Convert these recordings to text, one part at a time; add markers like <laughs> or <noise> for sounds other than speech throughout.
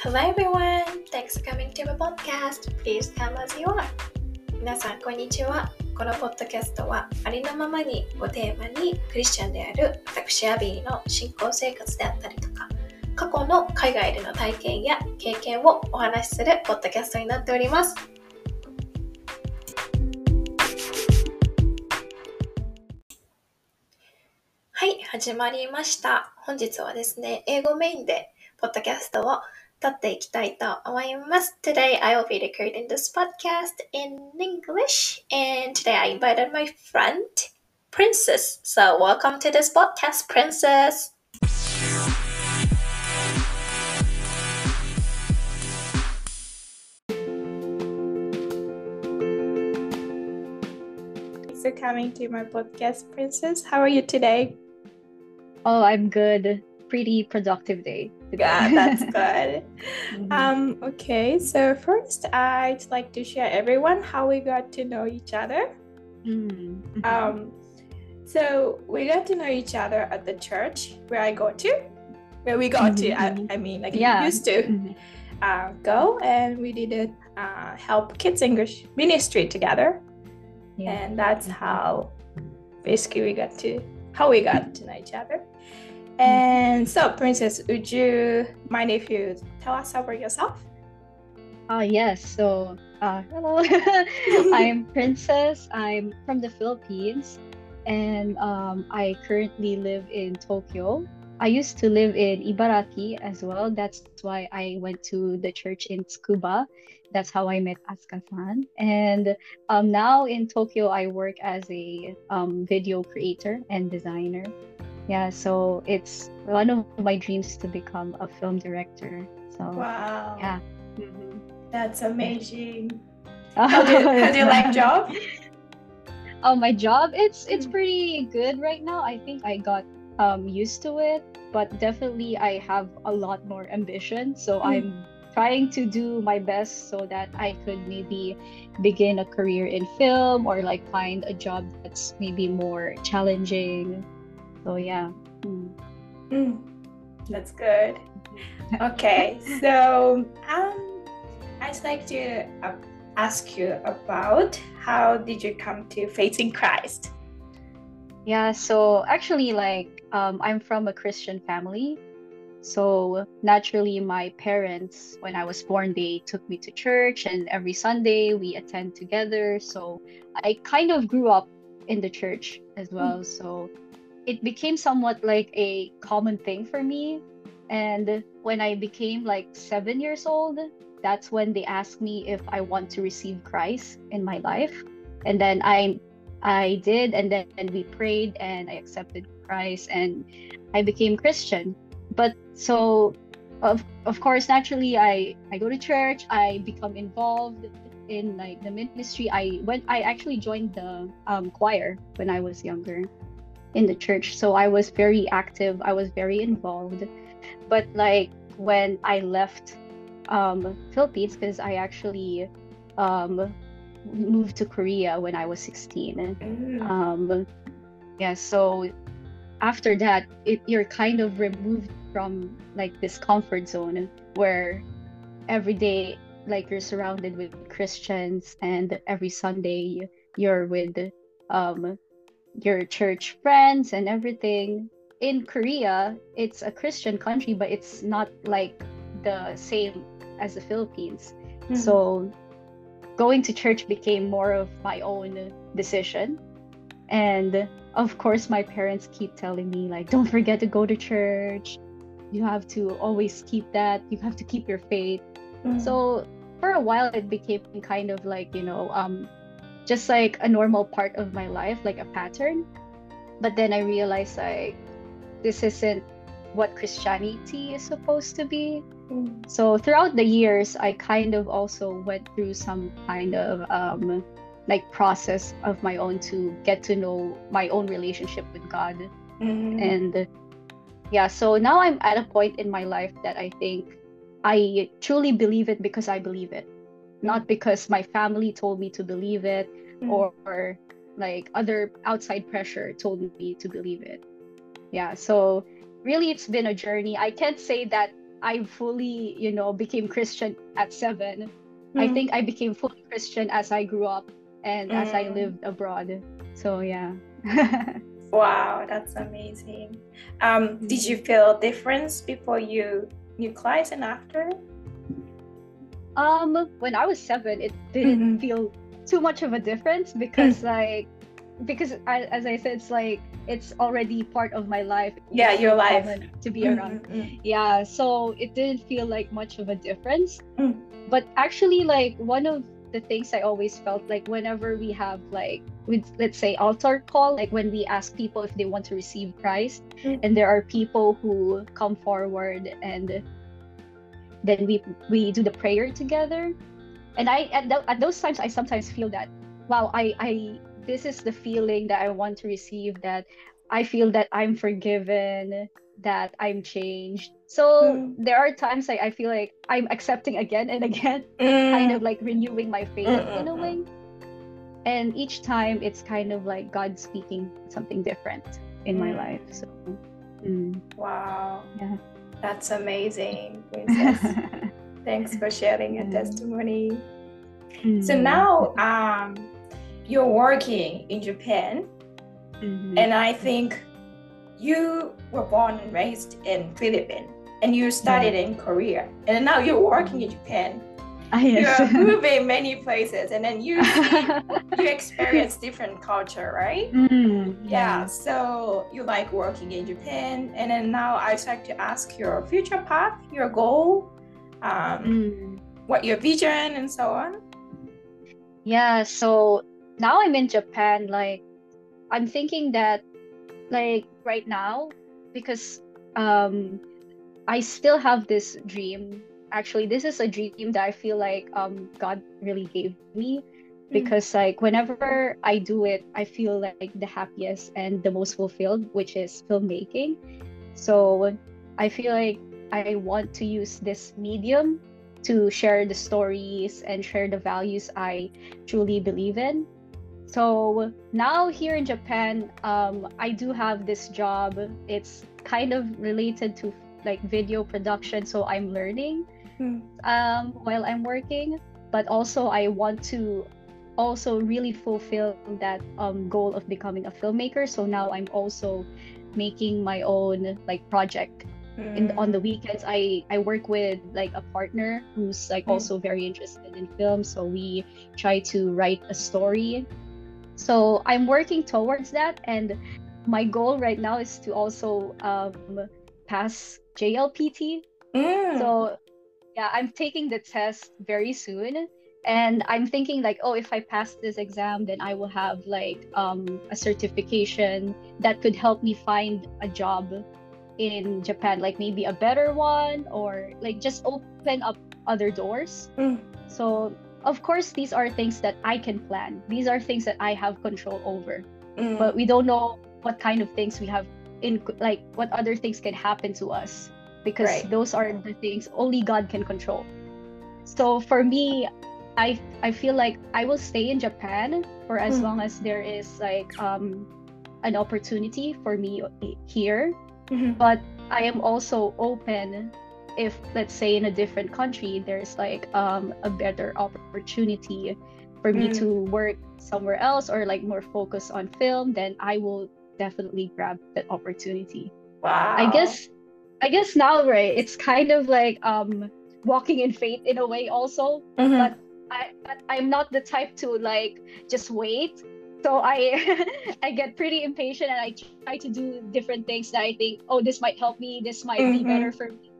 Hello everyone! Thanks for coming to my podcast. Please come as you are. 皆さん、こんにちは。このポッドキャストは、ありのままにをテーマに、クリスチャンである私アビーの信仰生活であったりとか、過去の海外での体験や経験をお話しするポッドキャストになっております。はい、始まりました。本日はですね、英語メインでポッドキャストを撮っていきたいと思います。Today I will be recording this podcast in English and today I invited my friend Princess. So welcome to this podcast, Princess. Thanks for coming to my podcast, Princess. How are you today? Oh, I'm good. Pretty productive day. Yeah, that's <laughs> good. mm-hmm. Um, okay, so first I'd like to share everyone how we got to know each other. Mm-hmm. Um, so we got to know each other at the church where I go to, where we got to. I, mm-hmm. I, mean, like yeah. used to mm-hmm. uh, go, and we did a uh, help kids English ministry together, yeah. and that's how basically we got to how we got to know each other. And so, Princess, would you mind if you tell us about yourself? Uh, yes. So, uh, hello. <laughs> I'm <laughs> Princess. I'm from the Philippines, and um, I currently live in Tokyo. I used to live in Ibaraki as well. That's why I went to the church in Tsukuba. That's how I met Asuka-san. And um, now in Tokyo, I work as a um, video creator and designer yeah so it's one of my dreams to become a film director. So wow. yeah. Mm-hmm. that's amazing. <laughs> How, do, how do you like <laughs> job? Oh my job it's it's mm. pretty good right now. I think i got um used to it but definitely i have a lot more ambition. So mm. i'm trying to do my best so that i could maybe begin a career in film or like find a job that's maybe more challenging so yeah. Mm. Mm, that's good. Okay, so um, I'd like to uh, ask you about how did you come to faith in Christ? Yeah, so actually, like, um, I'm from a Christian family. So naturally, my parents, when I was born, they took me to church, and every Sunday we attend together. So I kind of grew up in the church as well. Mm. So it became somewhat like a common thing for me. And when I became like seven years old, that's when they asked me if I want to receive Christ in my life. And then I I did and then and we prayed and I accepted Christ and I became Christian. But so of of course naturally I I go to church, I become involved in like the ministry. I went I actually joined the um, choir when I was younger in the church so i was very active i was very involved but like when i left um philippines because i actually um moved to korea when i was 16 mm. um yeah so after that it, you're kind of removed from like this comfort zone where every day like you're surrounded with christians and every sunday you're with um your church friends and everything. In Korea, it's a Christian country, but it's not like the same as the Philippines. Mm-hmm. So going to church became more of my own decision. And of course, my parents keep telling me, like, don't forget to go to church. You have to always keep that. You have to keep your faith. Mm-hmm. So for a while, it became kind of like, you know, um, just like a normal part of my life, like a pattern. But then I realized like this isn't what Christianity is supposed to be. Mm. So throughout the years, I kind of also went through some kind of um, like process of my own to get to know my own relationship with God. Mm. And yeah, so now I'm at a point in my life that I think I truly believe it because I believe it not because my family told me to believe it mm. or, or like other outside pressure told me to believe it yeah so really it's been a journey i can't say that I fully, you know, became Christian at 7. Mm. I think I became fully Christian as I grew up and mm. as I mm. lived abroad. So yeah. <laughs> wow, that's amazing. Um, did you feel a difference before you knew Christ and after? Um, when I was seven, it didn't mm-hmm. feel too much of a difference because mm. like because I, as I said, it's like it's already part of my life. Yeah, your life to be mm-hmm, around. Mm-hmm. Yeah, so it didn't feel like much of a difference. Mm. But actually, like one of the things I always felt like whenever we have like with let's say altar call, like when we ask people if they want to receive Christ, mm. and there are people who come forward and then we we do the prayer together. And I at, th- at those times I sometimes feel that wow I I this is the feeling that I want to receive that I feel that I'm forgiven, that I'm changed. So mm. there are times like I feel like I'm accepting again and again, mm. <laughs> kind of like renewing my faith Mm-mm. in a way. And each time it's kind of like God speaking something different in mm. my life. So mm. wow. Yeah. That's amazing, <laughs> Princess. Thanks for sharing your testimony. Mm. So now um you're working in Japan, mm-hmm. and I think you were born and raised in Philippines, and you studied yeah. in Korea, and now you're working in Japan. Ah, yes. You're <laughs> moving many places, and then you you experience different culture, right? <laughs> Mm, yeah. yeah. So you like working in Japan, and then now I'd like to ask your future path, your goal, um, mm. what your vision, and so on. Yeah. So now I'm in Japan, like I'm thinking that like right now, because um I still have this dream. Actually, this is a dream that I feel like um God really gave me mm. because like whenever I do it, I feel like the happiest and the most fulfilled, which is filmmaking. So I feel like I want to use this medium to share the stories and share the values I truly believe in. So now here in Japan, um, I do have this job. It's kind of related to like video production, so I'm learning hmm. um, while I'm working. But also, I want to also really fulfill that um, goal of becoming a filmmaker. So now I'm also making my own like project. In, on the hmm. weekends, I I work with like a partner who's like mm. also very interested in film. So we try to write a story so I'm working towards that, and my goal right now is to also um, pass JLPT. Mm. So yeah, I'm taking the test very soon, and I'm thinking like, oh, if I pass this exam, then I will have like um, a certification that could help me find a job in Japan, like maybe a better one, or like just open up other doors. Mm. So of course these are things that i can plan these are things that i have control over mm. but we don't know what kind of things we have in like what other things can happen to us because right. those are the things only god can control so for me i i feel like i will stay in japan for as mm. long as there is like um an opportunity for me here mm-hmm. but i am also open if let's say in a different country there's like um, a better opportunity for me mm. to work somewhere else or like more focus on film then i will definitely grab that opportunity wow i guess i guess now right it's kind of like um walking in faith in a way also mm-hmm. but i but i'm not the type to like just wait so i <laughs> i get pretty impatient and i try to do different things that i think oh this might help me this might mm-hmm. be better for me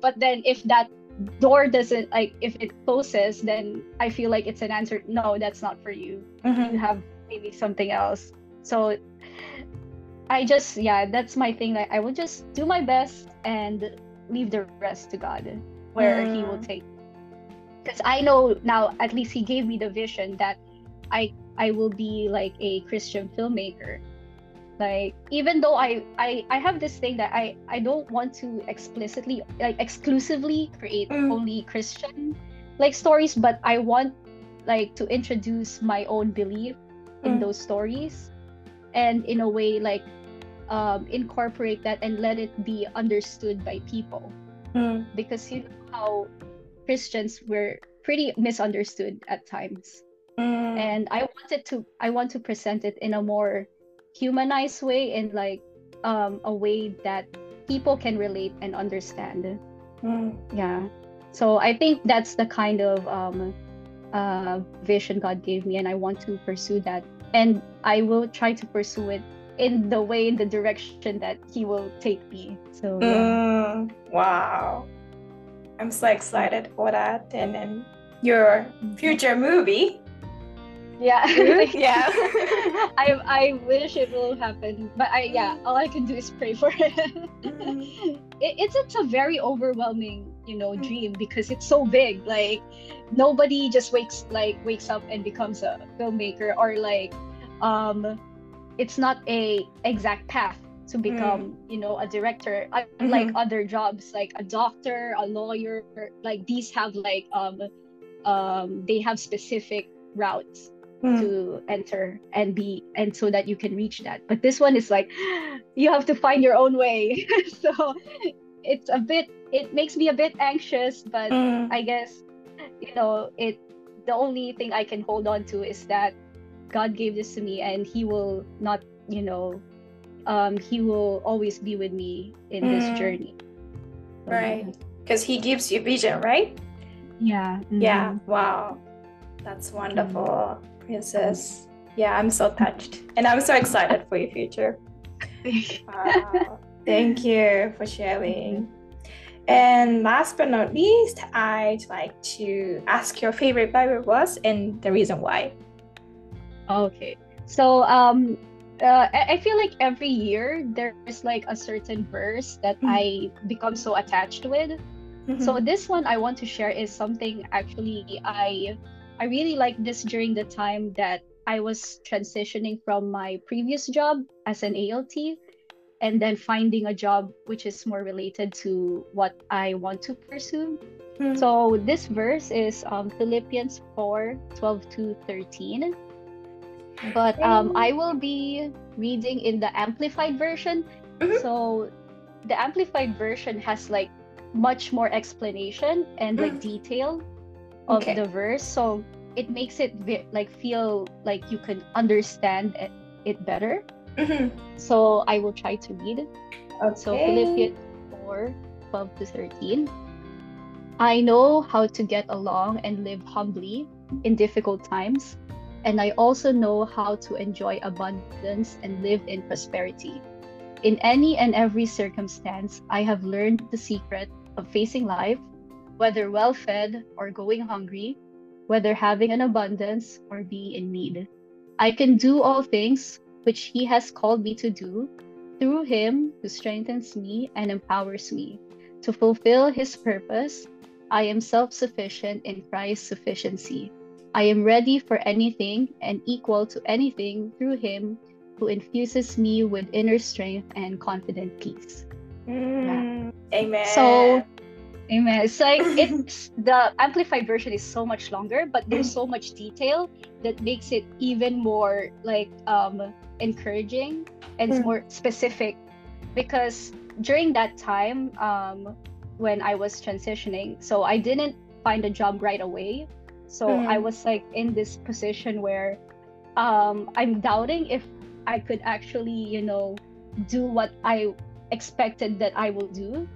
but then if that door doesn't like if it closes then i feel like it's an answer no that's not for you mm-hmm. you have maybe something else so i just yeah that's my thing like i will just do my best and leave the rest to god where mm. he will mm. take because i know now at least he gave me the vision that i i will be like a christian filmmaker like even though I, I i have this thing that i i don't want to explicitly like exclusively create mm. only christian like stories but i want like to introduce my own belief in mm. those stories and in a way like um, incorporate that and let it be understood by people mm. because you know how Christians were pretty misunderstood at times. Mm. And I wanted to I want to present it in a more humanized way and like um, a way that people can relate and understand. Mm. Yeah. So I think that's the kind of um, uh, vision God gave me, and I want to pursue that. And I will try to pursue it in the way, in the direction that He will take me. So, yeah. Mm, wow. I'm so excited for that. And then your future movie yeah <laughs> yeah <laughs> i i wish it will happen but i yeah all i can do is pray for it, mm-hmm. <laughs> it it's it's a very overwhelming you know mm-hmm. dream because it's so big like nobody just wakes like wakes up and becomes a filmmaker or like um it's not a exact path to become mm. you know a director unlike mm-hmm. other jobs like a doctor a lawyer like these have like um um they have specific routes mm. to enter and be and so that you can reach that but this one is like <gasps> you have to find your own way <laughs> so it's a bit it makes me a bit anxious but mm. i guess you know it the only thing i can hold on to is that god gave this to me and he will not you know um he will always be with me in mm. this journey right because he gives you vision right yeah mm-hmm. yeah wow that's wonderful princess. Yeah, I'm so touched. And I'm so excited for your future. <laughs> wow. Thank you for sharing. And last but not least, I'd like to ask your favorite Bible verse and the reason why. Okay. So um uh, I feel like every year there's like a certain verse that mm-hmm. I become so attached with. Mm-hmm. So this one I want to share is something actually I I really like this during the time that I was transitioning from my previous job as an ALT and then finding a job which is more related to what I want to pursue. Mm-hmm. So this verse is um, Philippians 4 12 to 13. But um, I will be reading in the amplified version. Mm-hmm. So the amplified version has like much more explanation and like mm-hmm. detail of okay. the verse so it makes it like feel like you can understand it, better mm-hmm. so i will try to read okay. so philippians 4 12 to 13 i know how to get along and live humbly in difficult times and i also know how to enjoy abundance and live in prosperity in any and every circumstance i have learned the secret of facing life whether well fed or going hungry, whether having an abundance or be in need. I can do all things which He has called me to do through Him who strengthens me and empowers me. To fulfill His purpose, I am self sufficient in Christ's sufficiency. I am ready for anything and equal to anything through Him who infuses me with inner strength and confident peace. Mm, yeah. Amen. So, Amen. It's like <laughs> it's the amplified version is so much longer, but there's so much detail that makes it even more like um encouraging and mm. more specific because during that time um when I was transitioning, so I didn't find a job right away. So mm. I was like in this position where um I'm doubting if I could actually, you know, do what I expected that I will do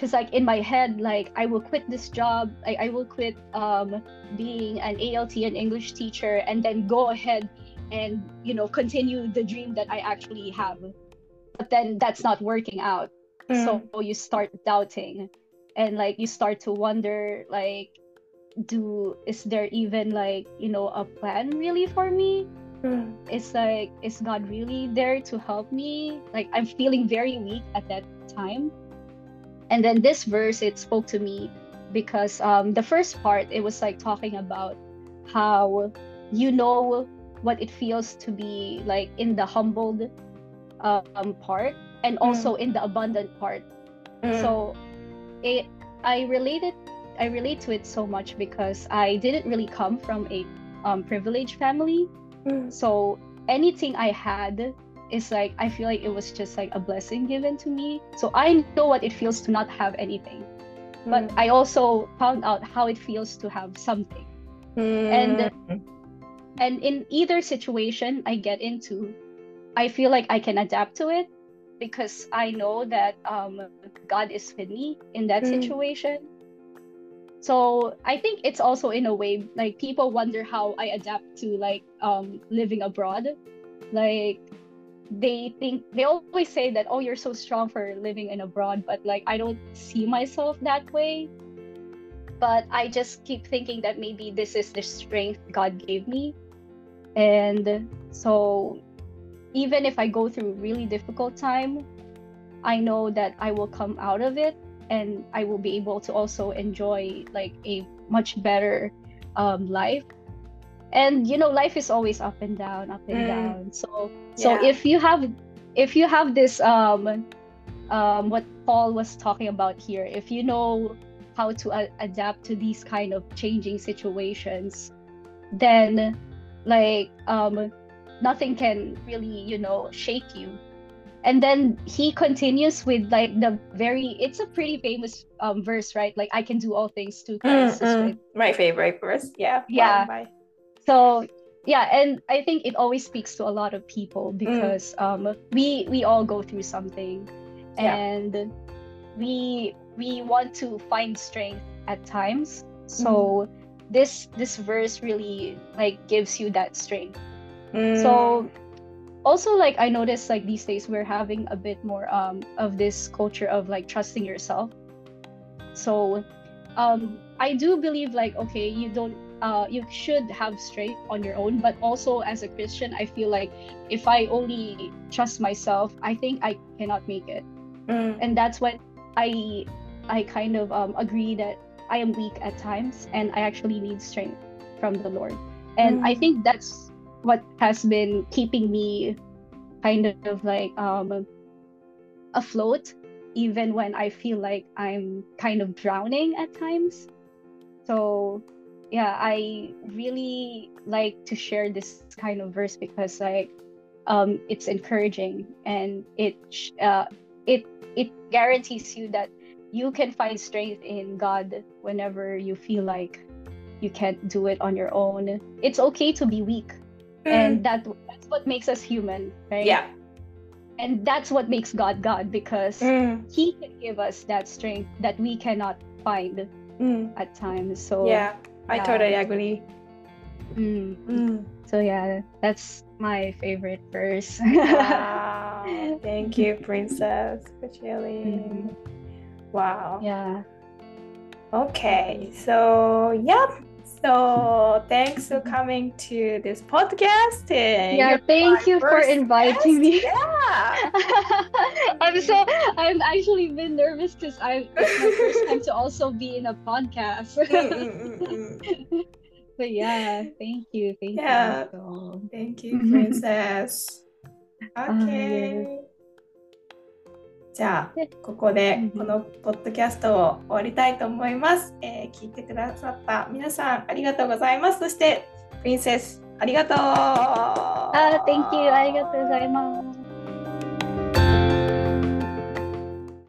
because like in my head like i will quit this job I, I will quit um, being an alt and english teacher and then go ahead and you know continue the dream that i actually have but then that's not working out mm. so you start doubting and like you start to wonder like do is there even like you know a plan really for me mm. it's like is god really there to help me like i'm feeling very weak at that time and then this verse it spoke to me because um, the first part it was like talking about how you know what it feels to be like in the humbled um, part and also mm. in the abundant part mm. so it i related i relate to it so much because i didn't really come from a um, privileged family mm. so anything i had is like I feel like it was just like a blessing given to me. So I know what it feels to not have anything. but mm. I also found out how it feels to have something. Mm. And and in either situation I get into, I feel like I can adapt to it because I know that um, God is with me in that mm. situation. So I think it's also in a way like people wonder how I adapt to like um, living abroad. Like they think they always say that oh you're so strong for living in abroad, but like I don't see myself that way. But I just keep thinking that maybe this is the strength God gave me. And so even if I go through really difficult time, I know that I will come out of it and I will be able to also enjoy like a much better um, life. And you know, life is always up and down, up and mm. down. So so yeah. if you have if you have this um um what Paul was talking about here, if you know how to a- adapt to these kind of changing situations, then like um nothing can really you know shake you and then he continues with like the very it's a pretty famous um verse right like i can do all things to christ mm, mm. my favorite verse yeah yeah wow, so yeah and i think it always speaks to a lot of people mm. because mm. um we we all go through something and yeah. we we want to find strength at times so mm. this this verse really like gives you that strength Mm. So also like I noticed like these days we're having a bit more um of this culture of like trusting yourself. So um I do believe like okay you don't uh you should have strength on your own but also as a Christian I feel like if I only trust myself I think I cannot make it. Mm. And that's when I I kind of um agree that I am weak at times and I actually need strength from the Lord. And mm. I think that's what has been keeping me kind of like um afloat even when I feel like I'm kind of drowning at times. So yeah, I really like to share this kind of verse because like um it's encouraging and it uh it it guarantees you that you can find strength in God whenever you feel like you can't do it on your own. It's okay to be weak. And that that's what makes us human right yeah and that's what makes god god because mm. he can give us that strength that we cannot find mm. at times so yeah i yeah. totally agree mm. Mm. so yeah that's my favorite verse wow. thank you <laughs> princess for sharing wow yeah okay so yeah so thanks for coming to this podcast. Yeah, thank you for inviting guest. me. <laughs> Yeah. <laughs> I'm so I'm actually been nervous because I it's my first time to also be in a podcast. <laughs> Mm, mm, mm, but yeah, thank you. Thank yeah. you. Thank you, princess. okay. Uh, じゃあここでこのポッドキャストを終わりたいと思います、えー、聞いてくださった皆さんありがとうございます。そしてプリンセスありがとう。あ、Thank you ありがとうございます。